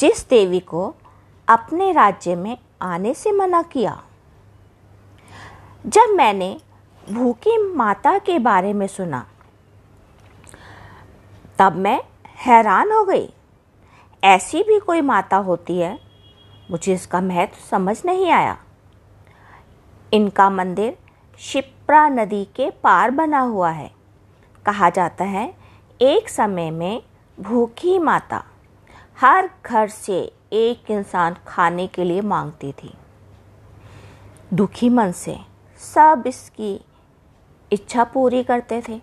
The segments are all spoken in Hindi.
जिस देवी को अपने राज्य में आने से मना किया। जब मैंने भूखी माता के बारे में सुना, तब मैं हैरान हो गई। ऐसी भी कोई माता होती है, मुझे इसका महत्व समझ नहीं आया। इनका मंदिर शिप्रा नदी के पार बना हुआ है। कहा जाता है, एक समय में भूखी माता। हर घर से एक इंसान खाने के लिए मांगती थी। दुखी मन से सब इसकी इच्छा पूरी करते थे।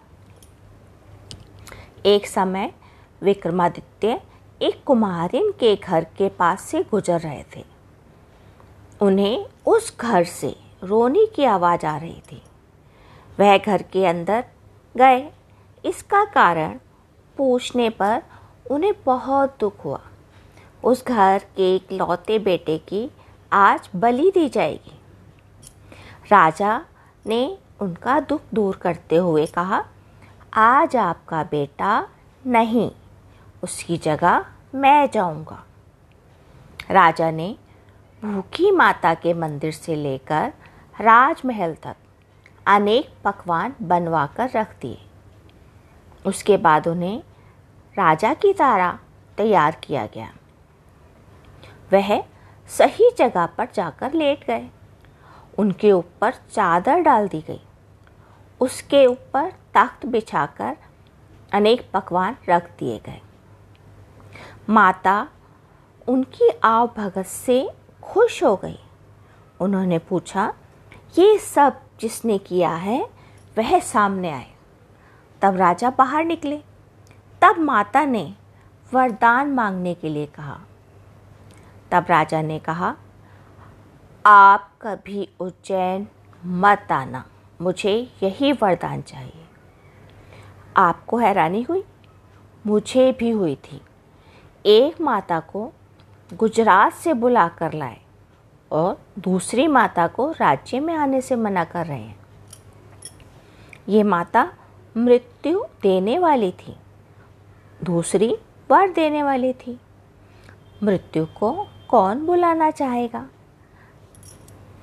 एक समय विक्रमादित्य एक कुमारिन के घर के पास से गुजर रहे थे। उन्हें उस घर से रोने की आवाज़ आ रही थी। वह घर के अंदर गए। इसका कारण पूछने पर उन्हें बहुत दुख हुआ। उस घर के एक लौते बेटे की आज बलि दी जाएगी। राजा ने उनका दुख दूर करते हुए कहा, आज आपका बेटा नहीं, उसकी जगह मैं जाऊँगा। राजा ने भूखी माता के मंदिर से लेकर राजमहल तक अनेक पकवान बनवा कर रख दिए। उसके बाद उन्हें राजा की तारा तैयार किया गया। वह सही जगह पर जाकर लेट गए। उनके ऊपर चादर डाल दी गई। उसके ऊपर तख्त बिछाकर अनेक पकवान रख दिए गए। माता उनकी आव भगत से खुश हो गई। उन्होंने पूछा, ये सब जिसने किया है, वह सामने आए? तब राजा बाहर निकले। तब माता ने वरदान मांगने के लिए कहा। तब राजा ने कहा, आप कभी उज्जैन मत आना, मुझे यही वरदान चाहिए। आपको हैरानी हुई? मुझे भी हुई थी। एक माता को गुजरात से बुला कर लाए और दूसरी माता को राज्य में आने से मना कर रहे हैं। ये माता मृत्यु देने वाली थी। दूसरी वर देने वाली थी। मृत्यु को कौन बुलाना चाहेगा?